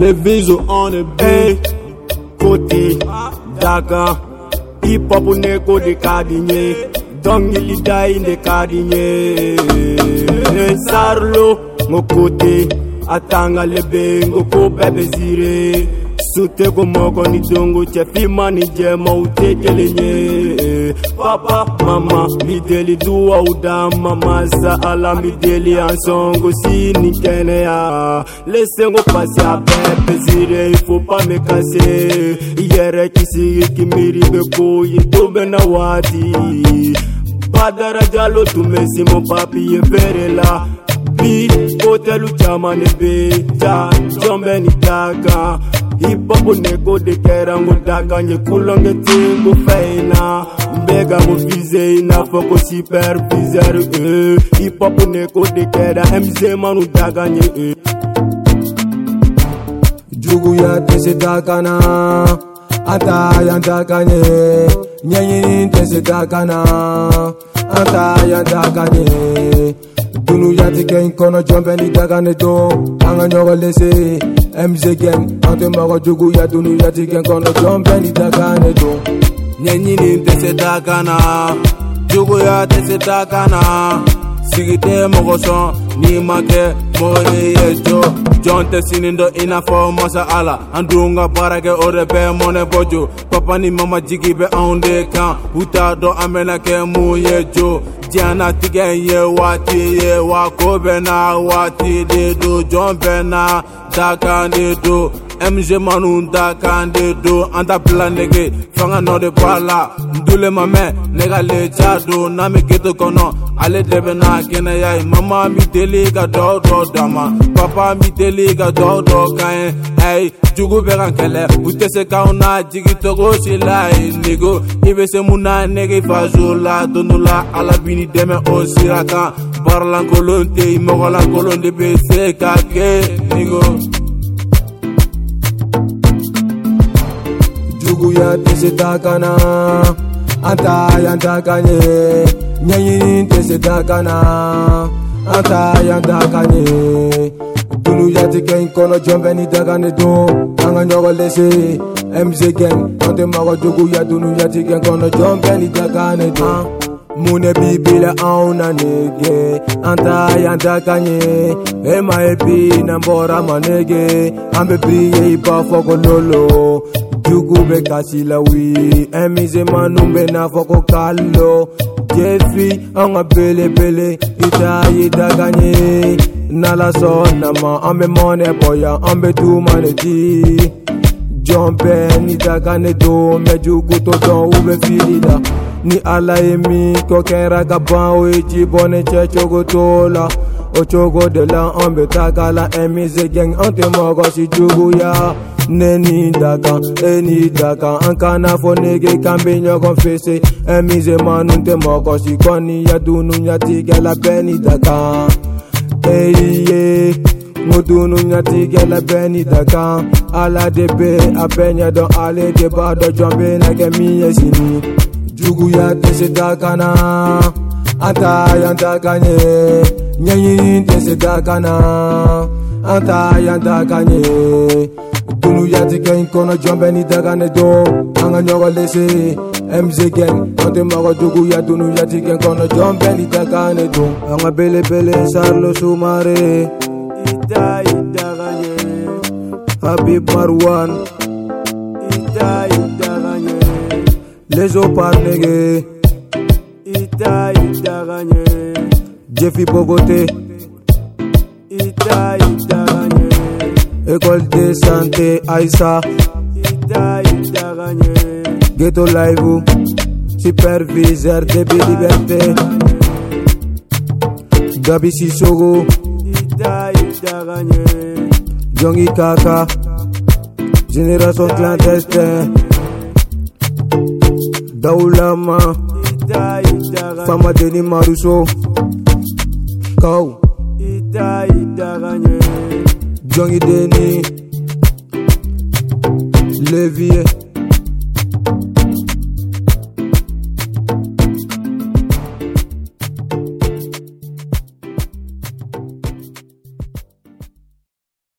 Nevizo on the beat, Koti, Daga, Hip Hop Neko de Kadinye, Dongilida in de Kadinye, Sarlo, Mokote, Atanga Lebengo, Ko Bebe Zire, Sute ko moko ni dongo, Chefima ni Jema, Ute Kelenye. papa mama mideli duwa udama masa ala mideli ansongo sini kɛnɛya lesengo pasi a bɛɛ pesire ifo pa me kase i yɛrɛ kisigi kimiri be ko ye to bɛna waati badarajalo tun be simo papiye feere la bi hotɛlu caman ne be ja jɔn bɛ ni da kan i bɔbo nego de kɛra ngo da kan ye kulonkɛ tengo fɛn na Bega mou vize yi na foko siper vize re e eh. Hip hop ou ne kote keda, MZ man ou daganye e eh. Jougou ya te se dakanan, anta ayan dakanye e Nyenye yin te se dakanan, anta ayan dakanye e Dunou ya te gen kono jombe ni dakanye to Angan nyo wale se, MZ gen Ante mwa wajougou ya dunou ya te gen kono jombe ni dakanye to ɲɛɲini tɛ se ta kan na juguya tɛ se ta kan na sigi tɛ mɔgɔ sɔn n'i ma kɛ mɔgɔ de ye jɔ jɔn tɛ sini dɔ i n'a fɔ masa ala an dun ka baara kɛ o de bɛ mɔnɛ bɔ jo papa ni mama jigi bɛ anw de kan u t'a dɔn an bɛna kɛ mun ye jo diɲɛnatigɛ in ye waati ye wa ko bɛ na waati de don jɔn bɛ na dakan de don mg manu ta kan de don an ta bila nege fanga nɔ de bɔ a la n dule ma mɛn ne ka le ja don n'an bɛ gete kɔnɔ ale de bɛ n'a kɛnɛya ye mama mi deli ka dɔ dɔ d'a ma papa mi deli ka dɔ dɔ k'an ye ayi jugu bɛ kan kɛlɛ u tɛ se k'anw n'a jigi togo si la ye nego i bɛ se mun na nege faso la don dɔ la ala b'i ni dɛmɛ o sira kan baaralankolon tɛ yen mɔgɔlankolon de bɛ se ka kɛ nego. ndugu ya tesetakana ataya ntakanye nyanyini tesetakana ataya ntakanye dulu ya ti kɛ n kɔnɔ ni daga ne dun an ka ɲɔgɔn lese mz gɛn an tɛ mɔgɔ jogo ya dunu ya ti kɛ n kɔnɔ ni daga ne dun. mun de b'i bila anw na nege an ta y'an ta ka ɲɛ e ma ye bi n'an bɔra manege an bɛ biri ye i b'a fɔ ko lolo yugube kasilawi ɛmisema numbe n'a fɔ ko kalo jesu an ka belebele i ta ye daga ye n'ala sɔnnama an bɛ mɔnɛ bɔ yan an bɛ tuma ne di jɔn bɛɛ ni daga ne don mɛ jugu to dɔn u bɛ fili la ni ala ye min kɔ kɛra ka ban o ye ci bɔ ne cɛ cogo to la Ochogo de la ombe takala emize gang, ante mogo si jugu ya Neni daka, eni daka, ankana fo nege kambi nyogon fese Emize te mogo si koni ya dunu nyati gela beni daka Eyye, mudunu nyati gela beni daka Ala a benya don ale deba do jombe nage miye sini Jugu ya tese daka na, anta yanta kanye ɲɛɲini tɛ se ka kan na an ta yan ta kan ye dunuyatigɛ in kɔnɔ jɔn bɛ ni daga ne do an ka ɲɔgɔn lese mz gɛn an tɛ mɔgɔ juguya dunuyatigɛ kɔnɔ jɔn bɛ ni daga ne do an ka belebele sarilo sumare i ta i daga ye habib marwan i ta i daga ye lezo parnege i ta i daga ye Jeffy fait Bogoté. Ita, Ita, École de santé, Aïssa. Ita, Ita, Ghetto Live, superviseur, de liberté. Gabi Sissoko. Ita, Ita, gagner. Kaka. Génération clandestine. Daoulama. Fama Denis Marusso Go. Ita, ita ganye, Johnny Denis. Levier.